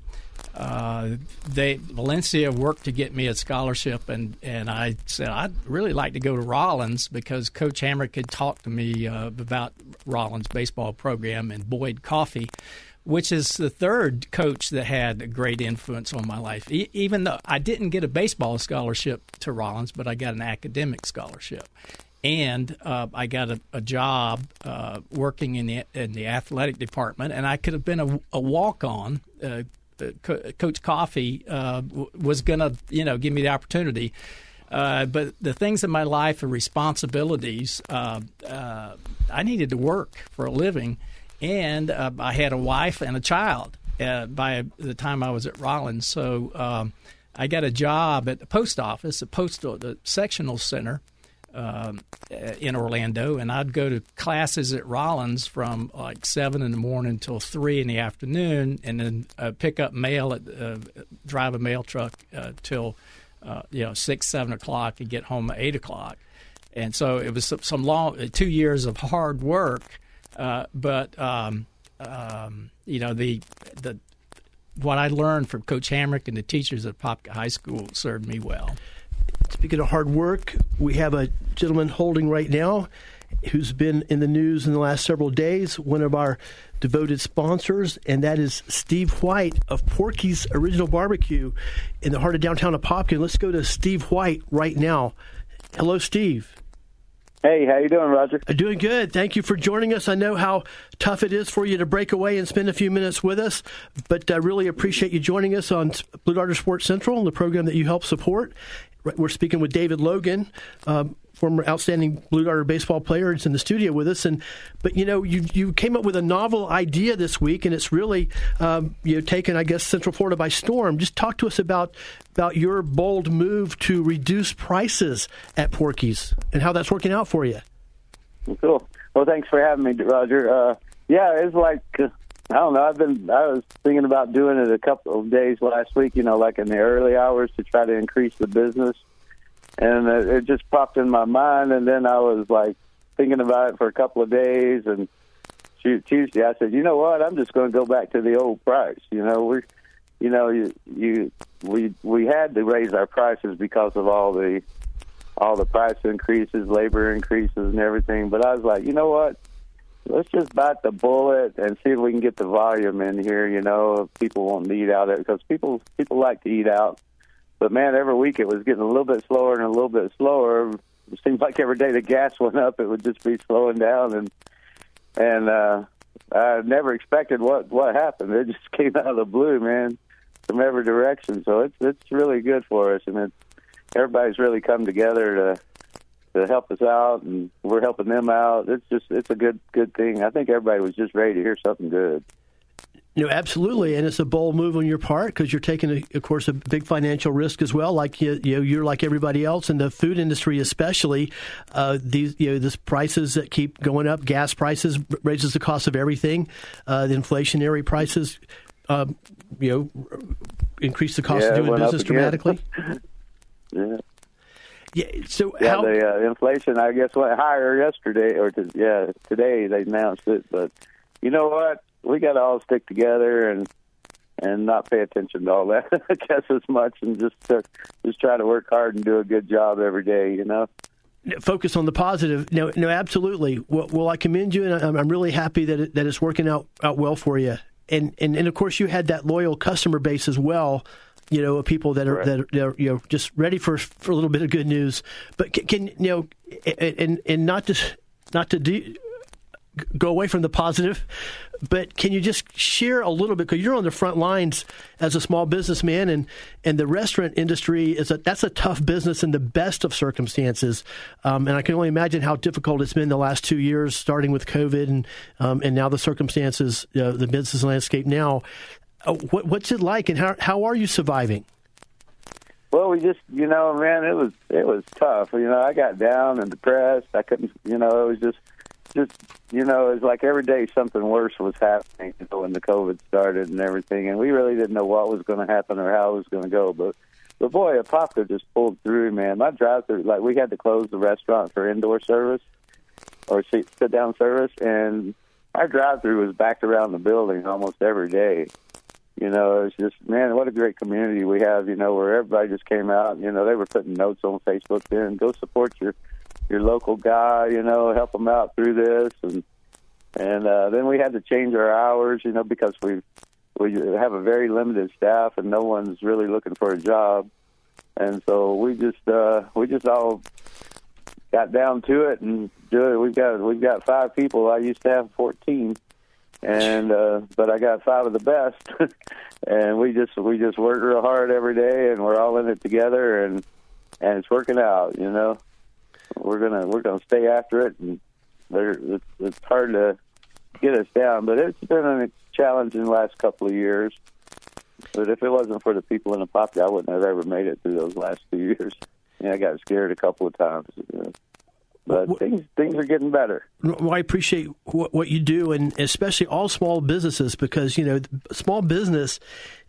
uh, they Valencia worked to get me a scholarship, and, and I said I'd really like to go to Rollins because Coach Hamrick had talked to me uh, about Rollins baseball program and Boyd Coffie, which is the third coach that had a great influence on my life. E- even though I didn't get a baseball scholarship to Rollins, but I got an academic scholarship. And uh, I got a, a job uh, working in the in the athletic department, and I could have been a, a walk on. Uh, Co- Coach Coffie uh, w- was going to, you know, give me the opportunity. Uh, but the things in my life, and responsibilities, uh, I needed to work for a living, and I had a wife and a child by the time I was at Rollins. So um, I got a job at the post office, the postal, the sectional center um, in Orlando, and I'd go to classes at Rollins from like seven in the morning until three in the afternoon, and then uh, pick up mail at uh, drive a mail truck uh, till uh, you know six seven o'clock and get home at eight o'clock. And so it was some long two years of hard work uh, but um, um, you know the the what I learned from Coach Hamrick and the teachers at Apopka High School served me well. Speaking of hard work, we have a gentleman holding right now who's been in the news in the last several days, one of our devoted sponsors, and that is Steve White of Porky's Original Barbecue in the heart of downtown Apopka. Let's go to Steve White right now. Hello, Steve. Hey, how you doing, Roger? Uh, doing good. Thank you for joining us. I know how tough it is for you to break away and spend a few minutes with us, but I really appreciate you joining us on Blue Darter Sports Central, and the program that you help support. We're speaking with David Logan, um, former outstanding Blue Darter baseball player. It's in the studio with us, and but you know you you came up with a novel idea this week, and it's really um, you know taken I guess Central Florida by storm. Just talk to us about about your bold move to reduce prices at Porky's and how that's working out for you. Cool. Well, thanks for having me, Roger. Uh, yeah, it's like. I don't know. I've been. I was thinking about doing it a couple of days last week. You know, like in the early hours to try to increase the business and it, it just popped in my mind. And then I was like thinking about it for a couple of days. And Tuesday, I said, you know what? I'm just going to go back to the old price. You know, we, you know, you, you, we, we had to raise our prices because of all the, all the price increases, labor increases, and everything. But I was like, you know what? Let's just bite the bullet and see if we can get the volume in here. You know, people won't eat out it because people people like to eat out. But man, every week it was getting a little bit slower and a little bit slower. It seemed like every day the gas went up, it would just be slowing down, and and uh, I never expected what what happened. It just came out of the blue, man, from every direction. So it's it's really good for us, and it's everybody's really come together to to help us out, and we're helping them out. It's just it's a good good thing. I think everybody was just ready to hear something good. You know, absolutely, and it's a bold move on your part because you're taking, of course, a big financial risk as well. Like you, you know, you're like everybody else in the food industry, especially. Uh, these, you know, these prices that keep going up. Gas prices raises the cost of everything. Uh, the inflationary prices, uh, you know, increase the cost yeah, of doing business dramatically. yeah. Yeah. So yeah, how the uh, inflation I guess went higher yesterday or to, yeah today they announced it, but you know what? We got to all stick together and and not pay attention to all that I guess as much and just uh, just try to work hard and do a good job every day. You know. focus on the positive. No, no, absolutely. Well, well I commend you, and I'm, I'm really happy that it, that it's working out out well for you. And, and and of course, you had that loyal customer base as well. You know, of people that are that are, you know just ready for for a little bit of good news. But can, can you know, and and not to not to do go away from the positive, but can you just share a little bit because you're on the front lines as a small businessman and and the restaurant industry is a that's a tough business in the best of circumstances. Um, and I can only imagine how difficult it's been the last two years starting with COVID and um, and now the circumstances uh, the business landscape now Uh, what, what's it like and how how are you surviving Well, we just, you know, man, it was it was tough. You know, I got down and depressed. I couldn't, you know, it was just, just, you know, it was like every day something worse was happening you know, when the COVID started and everything, and we really didn't know what was going to happen or how it was going to go. But, but boy, Apopka just pulled through, man. My drive-through, like we had to close the restaurant for indoor service or sit sit down service, and our drive-through was backed around the building almost every day you know, it's just man, what a great community we have. You know, where everybody just came out. You know, they were putting notes on Facebook then, go support your your local guy. You know, help them out through this, and and uh, then we had to change our hours. You know, because we we have a very limited staff and no one's really looking for a job, and so we just uh, we just all got down to it and do it. We've got we've got five people. I used to have fourteen and uh but I got five of the best. And we just we just work real hard every day and we're all in it together and and it's working out you know. We're gonna we're gonna stay after it and it's, it's hard to get us down but it's been a challenge in the last couple of years. But if it wasn't for the people in the poppy, I wouldn't have ever made it through those last two years. Yeah I got scared a couple of times but things things are getting better. Well, I appreciate what, what you do, and especially all small businesses, because you know, small business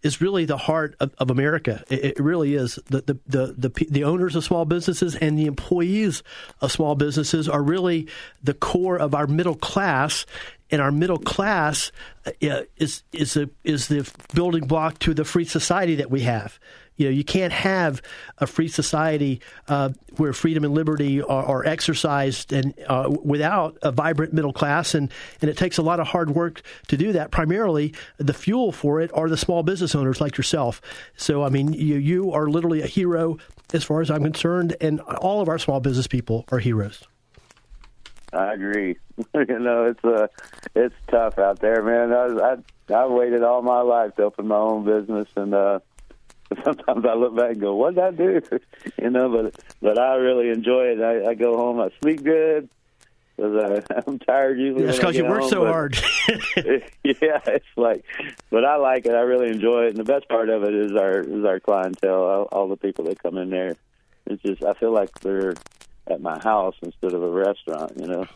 is really the heart of, of America. It, it, really is. The, the the, the the owners of small businesses and the employees of small businesses are really the core of our middle class, and our middle class uh, is is a, is the building block to the free society that we have. You know, you can't have a free society uh, where freedom and liberty are, are exercised and uh, without a vibrant middle class, and, and it takes a lot of hard work to do that. Primarily, the fuel for it are the small business owners like yourself. So, I mean, you you are literally a hero as far as I'm concerned, and all of our small business people are heroes. I agree. you know, it's uh, it's tough out there, man. I I I waited all my life to open my own business, and uh, sometimes I look back and go, "What did I do?" you know, but but I really enjoy it. I, I go home, I sleep good because I'm tired usually. That's because you work home, so hard. yeah, it's like, but I like it. I really enjoy it, and the best part of it is our is our clientele. All, all the people that come in there. It's just I feel like they're at my house instead of a restaurant. You know.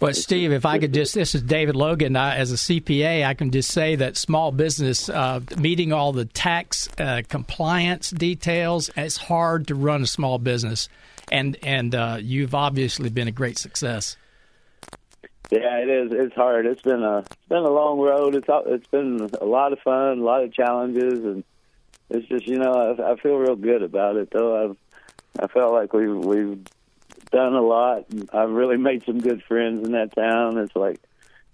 But Steve, if I could just, this is David Logan. I, as a CPA, I can just say that small business uh, meeting all the tax uh, compliance details, it's hard to run a small business, and and uh, you've obviously been a great success. Yeah, it is. It's hard. It's been a it's been a long road. It's it's been a lot of fun, a lot of challenges, and it's just you know I, I feel real good about it. Though I've I felt like we we've done a lot. And I've really made some good friends in that town. It's like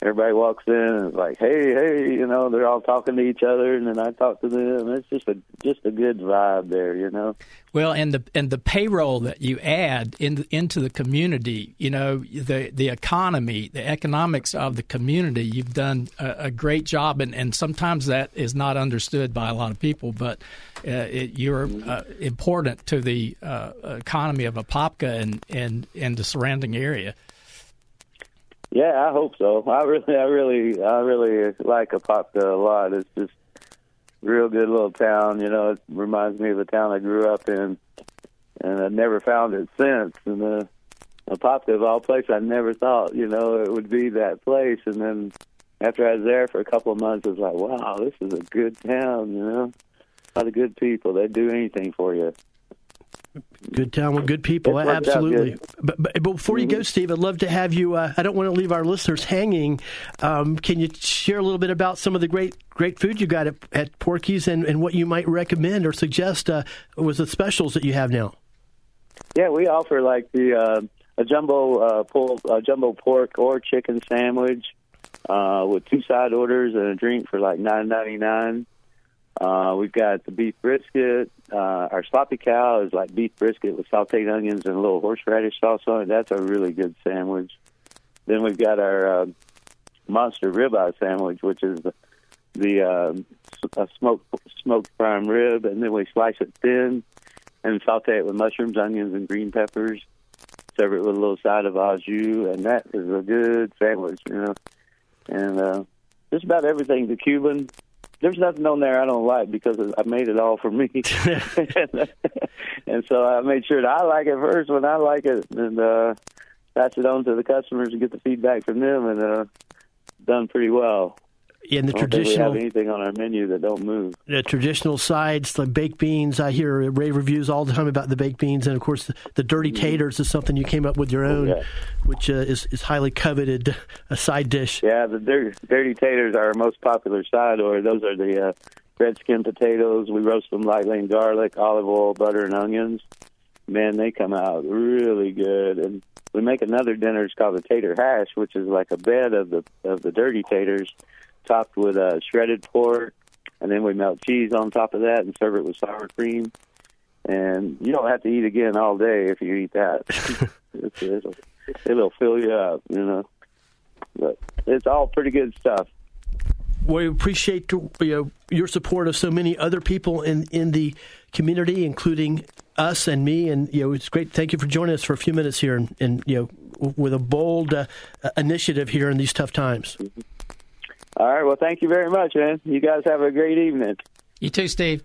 everybody walks in and it's like, hey, hey, you know, they're all talking to each other, and then I talk to them. It's just a just a good vibe there, you know. Well, and the and the payroll that you add in, into the community, you know, the the economy, the economics of the community, you've done a, a great job, and, and sometimes that is not understood by a lot of people, but uh, it, you're uh, important to the uh, economy of Apopka and, and and the surrounding area. Yeah, I hope so. I really, I really, I really like Apopka a lot. It's just real good little town. You know, it reminds me of the town I grew up in, and I've never found it since. And uh, Apopka, of all places, I never thought you know it would be that place. And then after I was there for a couple of months, I was like, wow, this is a good town. You know, a lot of good people. They do anything for you. Good town with good people, absolutely. But, but, but, before you go, mm-hmm. Steve, I'd love to have you. Uh, I don't want to leave our listeners hanging. Um, can you share a little bit about some of the great great food you got at, at Porky's and, and what you might recommend or suggest uh, was the specials that you have now? Yeah, we offer like the uh, a jumbo uh, pull, a jumbo pork or chicken sandwich uh, with two side orders and a drink for like nine ninety nine. Uh, we've got the beef brisket. Uh, our sloppy cow is like beef brisket with sauteed onions and a little horseradish sauce on it. That's a really good sandwich. Then we've got our uh, monster ribeye sandwich, which is the, the uh, a smoked smoked prime rib, and then we slice it thin and saute it with mushrooms, onions, and green peppers. Serve it with a little side of au jus, and that is a good sandwich, you know. And uh, just about everything. The Cuban, there's nothing on there I don't like because I made it all for me. and so I made sure that I like it first when I like it and uh pass it on to the customers and get the feedback from them and uh done pretty well. In the traditional, we have anything on our menu that don't move. The traditional sides, like baked beans. I hear rave reviews all the time about the baked beans, and of course, the, the dirty Mm-hmm. taters is something you came up with your own, which uh, is is highly coveted a side dish. Yeah, the dirty, dirty taters are our most popular side or Those are the uh, red skin potatoes. We roast them lightly in garlic, olive oil, butter, and onions. Man, they come out really good. And we make another dinner. It's called the tater hash, which is like a bed of the of the dirty taters, topped with uh, shredded pork, and then we melt cheese on top of that and serve it with sour cream. And you don't have to eat again all day if you eat that. it's, it'll, it'll fill you up, you know. But it's all pretty good stuff. We appreciate you know, your support of so many other people in, in the community, including us and me. And you know, it's great. Thank you for joining us for a few minutes here, and, and you know, with a bold uh, initiative here in these tough times. All right. Well, thank you very much, man. You guys have a great evening. You too, Steve.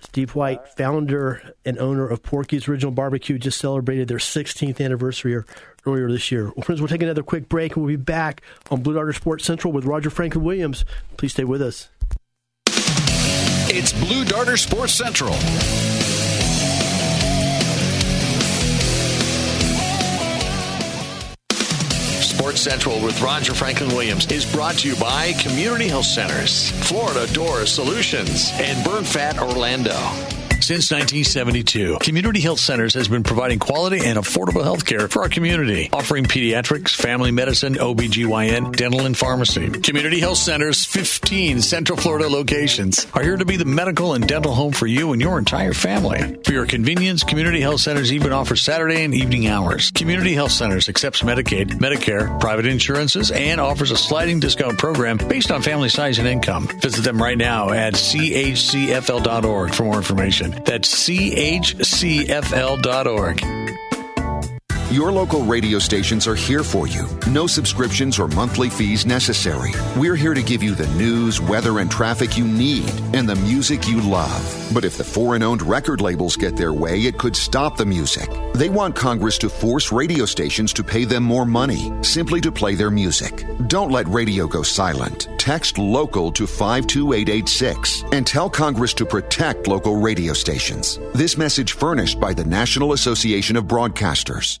Steve White, founder and owner of Porky's Original Barbecue, just celebrated their 16th anniversary earlier this year. Well, friends, we'll take another quick break and we'll be back on Blue Darter Sports Central with Roger Franklin Williams. Please stay with us. It's Blue Darter Sports Central. Sports Central with Roger Franklin Williams is brought to you by Community Health Centers, Florida Door Solutions, and Burn Fat Orlando. Since 1972, Community Health Centers has been providing quality and affordable health care for our community, offering pediatrics, family medicine, OBGYN, dental, and pharmacy. Community Health Centers' 15 Central Florida locations are here to be the medical and dental home for you and your entire family. For your convenience, Community Health Centers even offers Saturday and evening hours. Community Health Centers accepts Medicaid, Medicare, private insurances, and offers a sliding discount program based on family size and income. Visit them right now at chcfl.org for more information. That's chcfl.org. Your local radio stations are here for you. No subscriptions or monthly fees necessary. We're here to give you the news, weather, and traffic you need and the music you love. But if the foreign owned record labels get their way, it could stop the music. They want Congress to force radio stations to pay them more money simply to play their music. Don't let radio go silent. Text local to 52886 and tell Congress to protect local radio stations. This message furnished by the National Association of Broadcasters.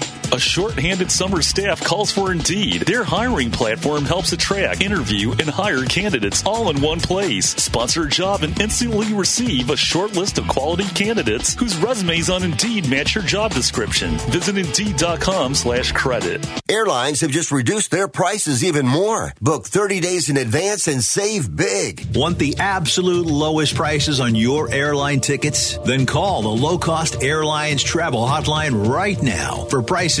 A short-handed summer staff calls for Indeed. Their hiring platform helps attract, interview, and hire candidates all in one place. Sponsor a job and instantly receive a short list of quality candidates whose resumes on Indeed match your job description. Visit Indeed.com slash credit. Airlines have just reduced their prices even more. Book 30 days in advance and save big. Want the absolute lowest prices on your airline tickets? Then call the low cost airlines travel hotline right now for prices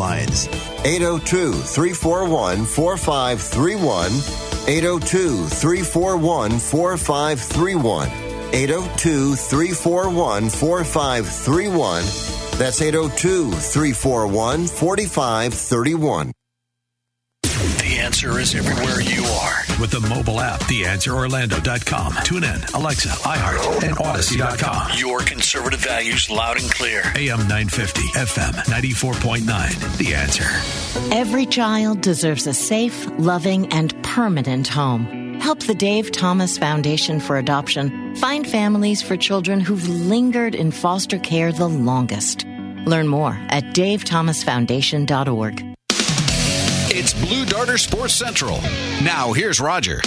802 341 4531. 802 341 4531. 802 341 4531. That's 802 341 4531. The answer is everywhere you are. With the mobile app, theanswerorlando.com. Tune in, Alexa, iHeart, and Odyssey.com. Your conservative values loud and clear. AM 950, FM 94.9. The answer. Every child deserves a safe, loving, and permanent home. Help the Dave Thomas Foundation for Adoption find families for children who've lingered in foster care the longest. Learn more at davethomasfoundation.org. Blue Darter Sports Central. Now, here's Roger.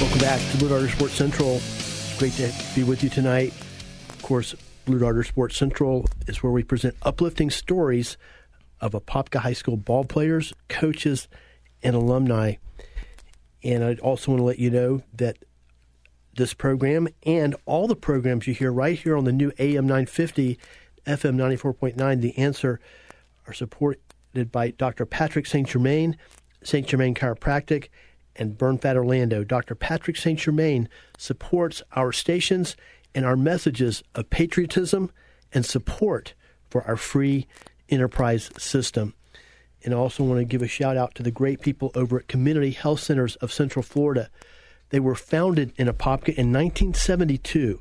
Welcome back to Blue Darter Sports Central. It's great to be with you tonight. Of course, Blue Darter Sports Central is where we present uplifting stories of Apopka High School ball players, coaches, and alumni. And I also want to let you know that this program and all the programs you hear right here on the new AM 950, FM 94.9, The Answer, are by Dr. Patrick St. Germain, St. Germain Chiropractic, and Burn Fat Orlando. Dr. Patrick St. Germain supports our stations and our messages of patriotism and support for our free enterprise system. And I also want to give a shout out to the great people over at Community Health Centers of Central Florida. They were founded in Apopka in 1972.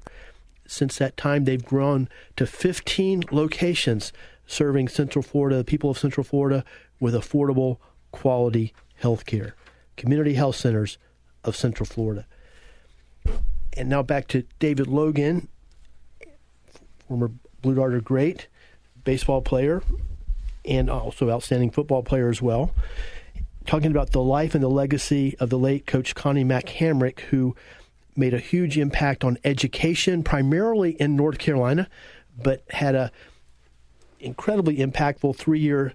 Since that time, they've grown to 15 locations serving Central Florida, the people of Central Florida, with affordable, quality health care. Community Health Centers of Central Florida. And now back to David Logan, former Blue Darter great, baseball player, and also outstanding football player as well. Talking about the life and the legacy of the late coach Connie Mack Hamrick, who made a huge impact on education, primarily in North Carolina, but had a incredibly impactful three year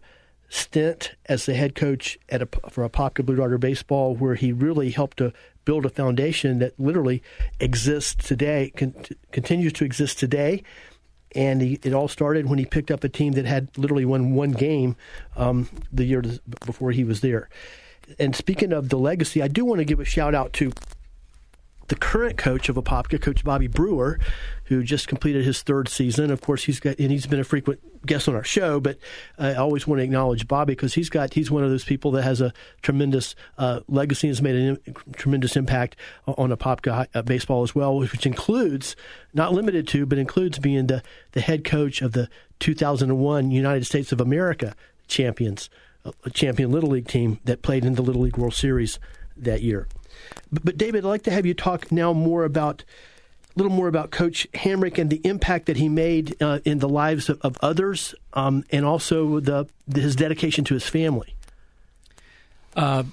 stint as the head coach at a, for Apopka Blue Darter baseball, where he really helped to build a foundation that literally exists today, con- continues to exist today. And he, it all started when he picked up a team that had literally won one game um, the year before he was there. And speaking of the legacy, I do want to give a shout out to the current coach of Apopka, Coach Bobby Brewer, who just completed his third season. Of course, he's got and he's been a frequent guest on our show, but I always want to acknowledge Bobby because he's got he's one of those people that has a tremendous uh, legacy and has made a tremendous impact on Apopka uh, baseball as well, which includes not limited to, but includes being the the head coach of the 2001 United States of America champions, a champion Little League team that played in the Little League World Series that year. But, but David, I'd like to have you talk now more about little more about Coach Hamrick and the impact that he made uh, in the lives of, of others, um, and also the, his dedication to his family. Uh,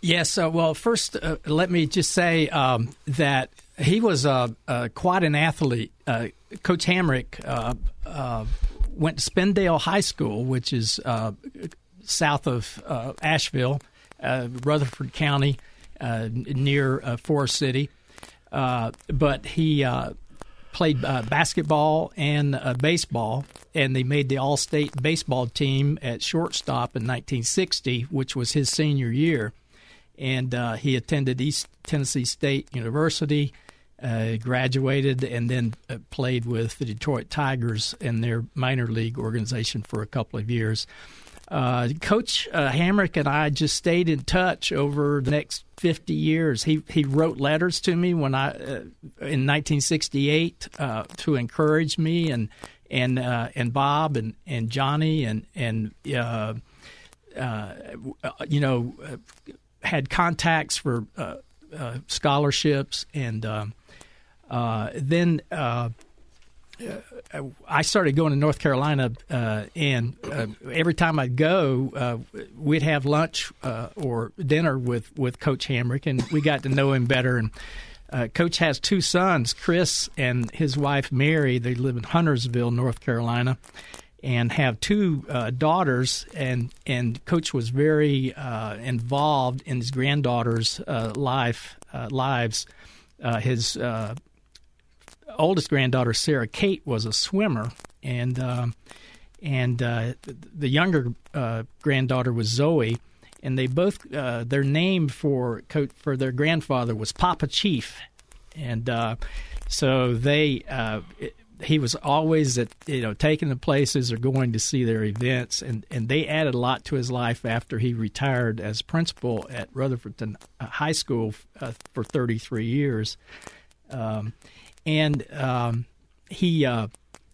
yes. Uh, well, first, uh, let me just say um, that he was uh, uh, quite an athlete. Coach Hamrick went to Spindale High School, which is south of Asheville, Rutherford County near Forest City. Uh, but he played basketball and baseball, and they made the All State baseball team at shortstop in 1960, which was his senior year. And he attended East Tennessee State University. uh, graduated and then uh, played with the Detroit Tigers in their minor league organization for a couple of years. Uh, Coach uh, Hamrick and I just stayed in touch over the next 50 years. He he wrote letters to me when I uh, in 1968 uh, to encourage me and and uh, and Bob and, and Johnny and and uh, you know had contacts for scholarships and um, then uh, I started going to North Carolina, uh, and uh, every time I'd go, uh, we'd have lunch uh, or dinner with, with Coach Hamrick, and we got to know him better. And uh, Coach has two sons, Chris and his wife Mary. They live in Huntersville, North Carolina, and have two daughters. and And Coach was very involved in his granddaughters' life lives. his oldest granddaughter, Sarah Kate, was a swimmer, and uh, and uh, the younger uh, granddaughter was Zoe, and they both uh, their name for for their grandfather was Papa Chief, and uh, so they. Uh, he was always at you know taking the places or going to see their events, and, and they added a lot to his life after he retired as principal at Rutherfordton High School for 33 years. Um, and um, he uh,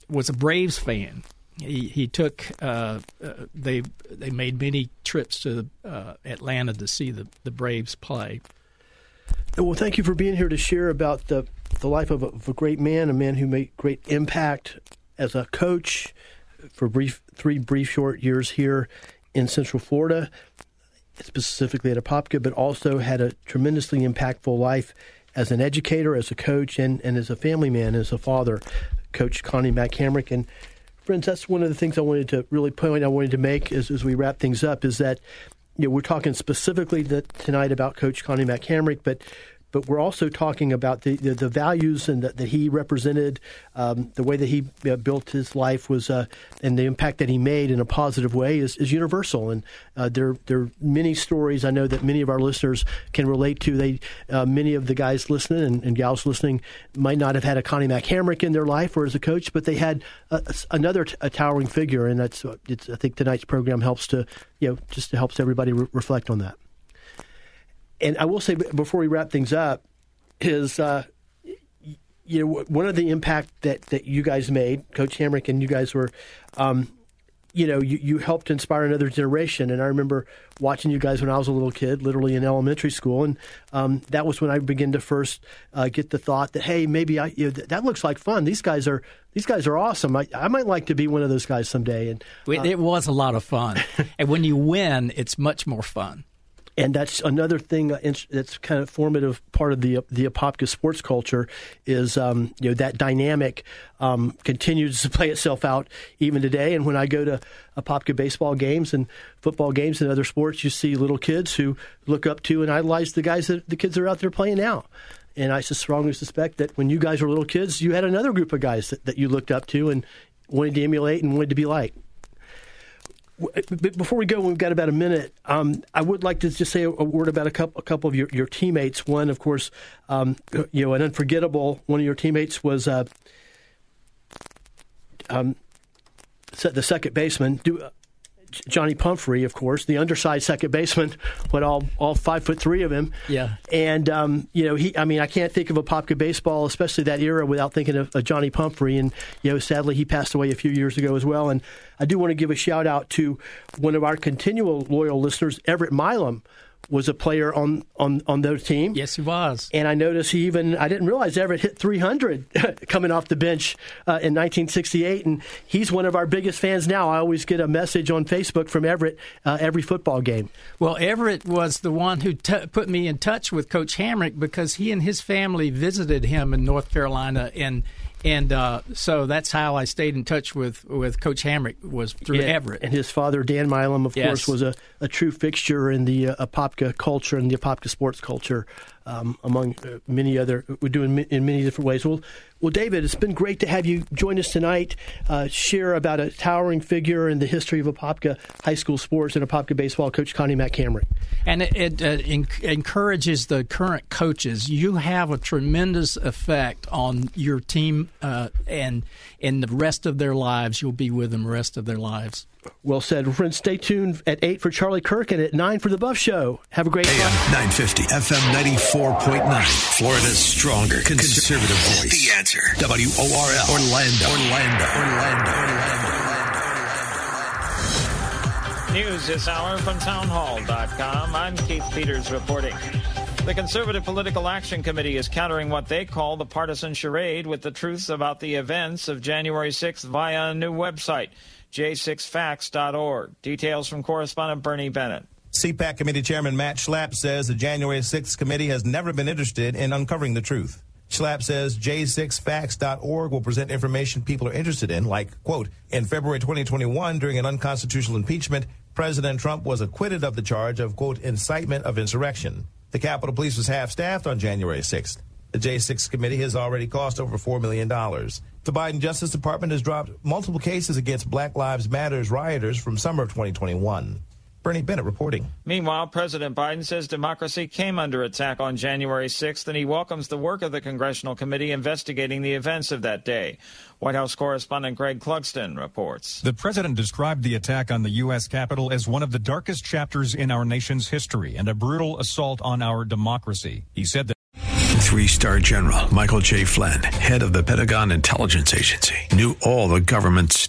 was a Braves fan. He he took uh, uh, they they made many trips to uh, Atlanta to see the the Braves play. Well, thank you for being here to share about the the life of a, of a great man, a man who made great impact as a coach for brief three brief short years here in Central Florida, specifically at Apopka, but also had a tremendously impactful life as an educator, as a coach, and, and as a family man, as a father, Coach Connie Mack Hamrick. And friends, that's one of the things I wanted to really point I wanted to make as, as we wrap things up is that you know, we're talking specifically tonight about Coach Connie Mack Hamrick, but but we're also talking about the, the, the values and that, that he represented, um, the way that he uh, built his life was, uh, and the impact that he made in a positive way is, is universal. And uh, there, there are many stories I know that many of our listeners can relate to. They, uh, many of the guys listening and, and, gals listening might not have had a Connie Mack Hamrick in their life or as a coach, but they had a, another t- a towering figure. And that's, I think tonight's program helps to, you know, just helps everybody re- reflect on that and I will say before we wrap things up is uh, you know one of the impact that that you guys made, Coach Hamrick, and you guys were. Um, you know, you, you helped inspire another generation. And I remember watching you guys when I was a little kid, literally in elementary school. And um, that was when I began to first uh, get the thought that, hey, maybe I, you know, that looks like fun. These guys are these guys are awesome. I, I might like to be one of those guys someday. And uh, it was a lot of fun. and when you win, it's much more fun and that's another thing that's kind of formative part of the the Apopka sports culture is um, you know that dynamic um, continues to play itself out even today. And when I go to Apopka baseball games and football games and other sports, you see little kids who look up to and idolize the guys that the kids are out there playing now. And I strongly suspect that when you guys were little kids, you had another group of guys that, that you looked up to and wanted to emulate and wanted to be like before we go, we've got about a minute. Um, I would like to just say a, word about a couple, a couple of your, your teammates. One, of course, um, you know, an unforgettable one of your teammates was uh, um, the second baseman. Do, Johnny Pumphrey, of course, the undersized second baseman, what all all five foot three of him. Yeah. And um, you know, he. I mean, I can't think of Apopka baseball, especially that era, without thinking of, of Johnny Pumphrey. And you know, sadly, he passed away a few years ago as well. And I do want to give a shout out to one of our continual loyal listeners, Everett Milam was a player on on on their team. Yes, he was. And I noticed he even I didn't realize Everett hit 300 coming off the bench uh, in 1968, and he's one of our biggest fans now. I always get a message on Facebook from Everett uh, every football game. Well, Everett was the one who t- put me in touch with Coach Hamrick because he and his family visited him in North Carolina and and uh, so that's how I stayed in touch with, with Coach Hamrick was through and, Everett. And his father, Dan Milam, of yes. course, was a, a true fixture in the uh, Apopka culture and the Apopka sports culture, um, among uh, many other, we do doing in many different ways. Well, Well, David, it's been great to have you join us tonight, uh, share about a towering figure in the history of Apopka high school sports and Apopka baseball, Coach Connie Mack Hamrick. And it, it uh, in, encourages the current coaches. You have a tremendous effect on your team, uh, and in the rest of their lives, you'll be with them the rest of their lives. Well said. Friends, stay tuned at 8 for Charlie Kirk and at 9 for The Buff Show. Have a great AM 950, FM 94.9. Florida's stronger conservative voice. The answer. WORL. Orlando. Orlando. Orlando. Orlando. Orlando. News this hour from townhall.com. I'm Keith Peters reporting. The Conservative Political Action Committee is countering what they call the partisan charade with the truths about the events of January 6th via a new website j6facts.org. Details from correspondent Bernie Bennett. CPAC Committee Chairman Matt Schlapp says the January 6th committee has never been interested in uncovering the truth. Schlapp says j6facts.org will present information people are interested in, like, quote, in February 2021, during an unconstitutional impeachment, President Trump was acquitted of the charge of, quote, incitement of insurrection. The Capitol Police was half staffed on January 6th. The J6 committee has already cost over $4 million. The Biden Justice Department has dropped multiple cases against Black Lives Matters rioters from summer of 2021. Bernie Bennett reporting. Meanwhile, President Biden says democracy came under attack on January 6th, and he welcomes the work of the congressional committee investigating the events of that day. White House correspondent Greg Clugston reports. The president described the attack on the U.S. Capitol as one of the darkest chapters in our nation's history and a brutal assault on our democracy. He said that. Three star general Michael J. Flynn, head of the Pentagon Intelligence Agency, knew all the government's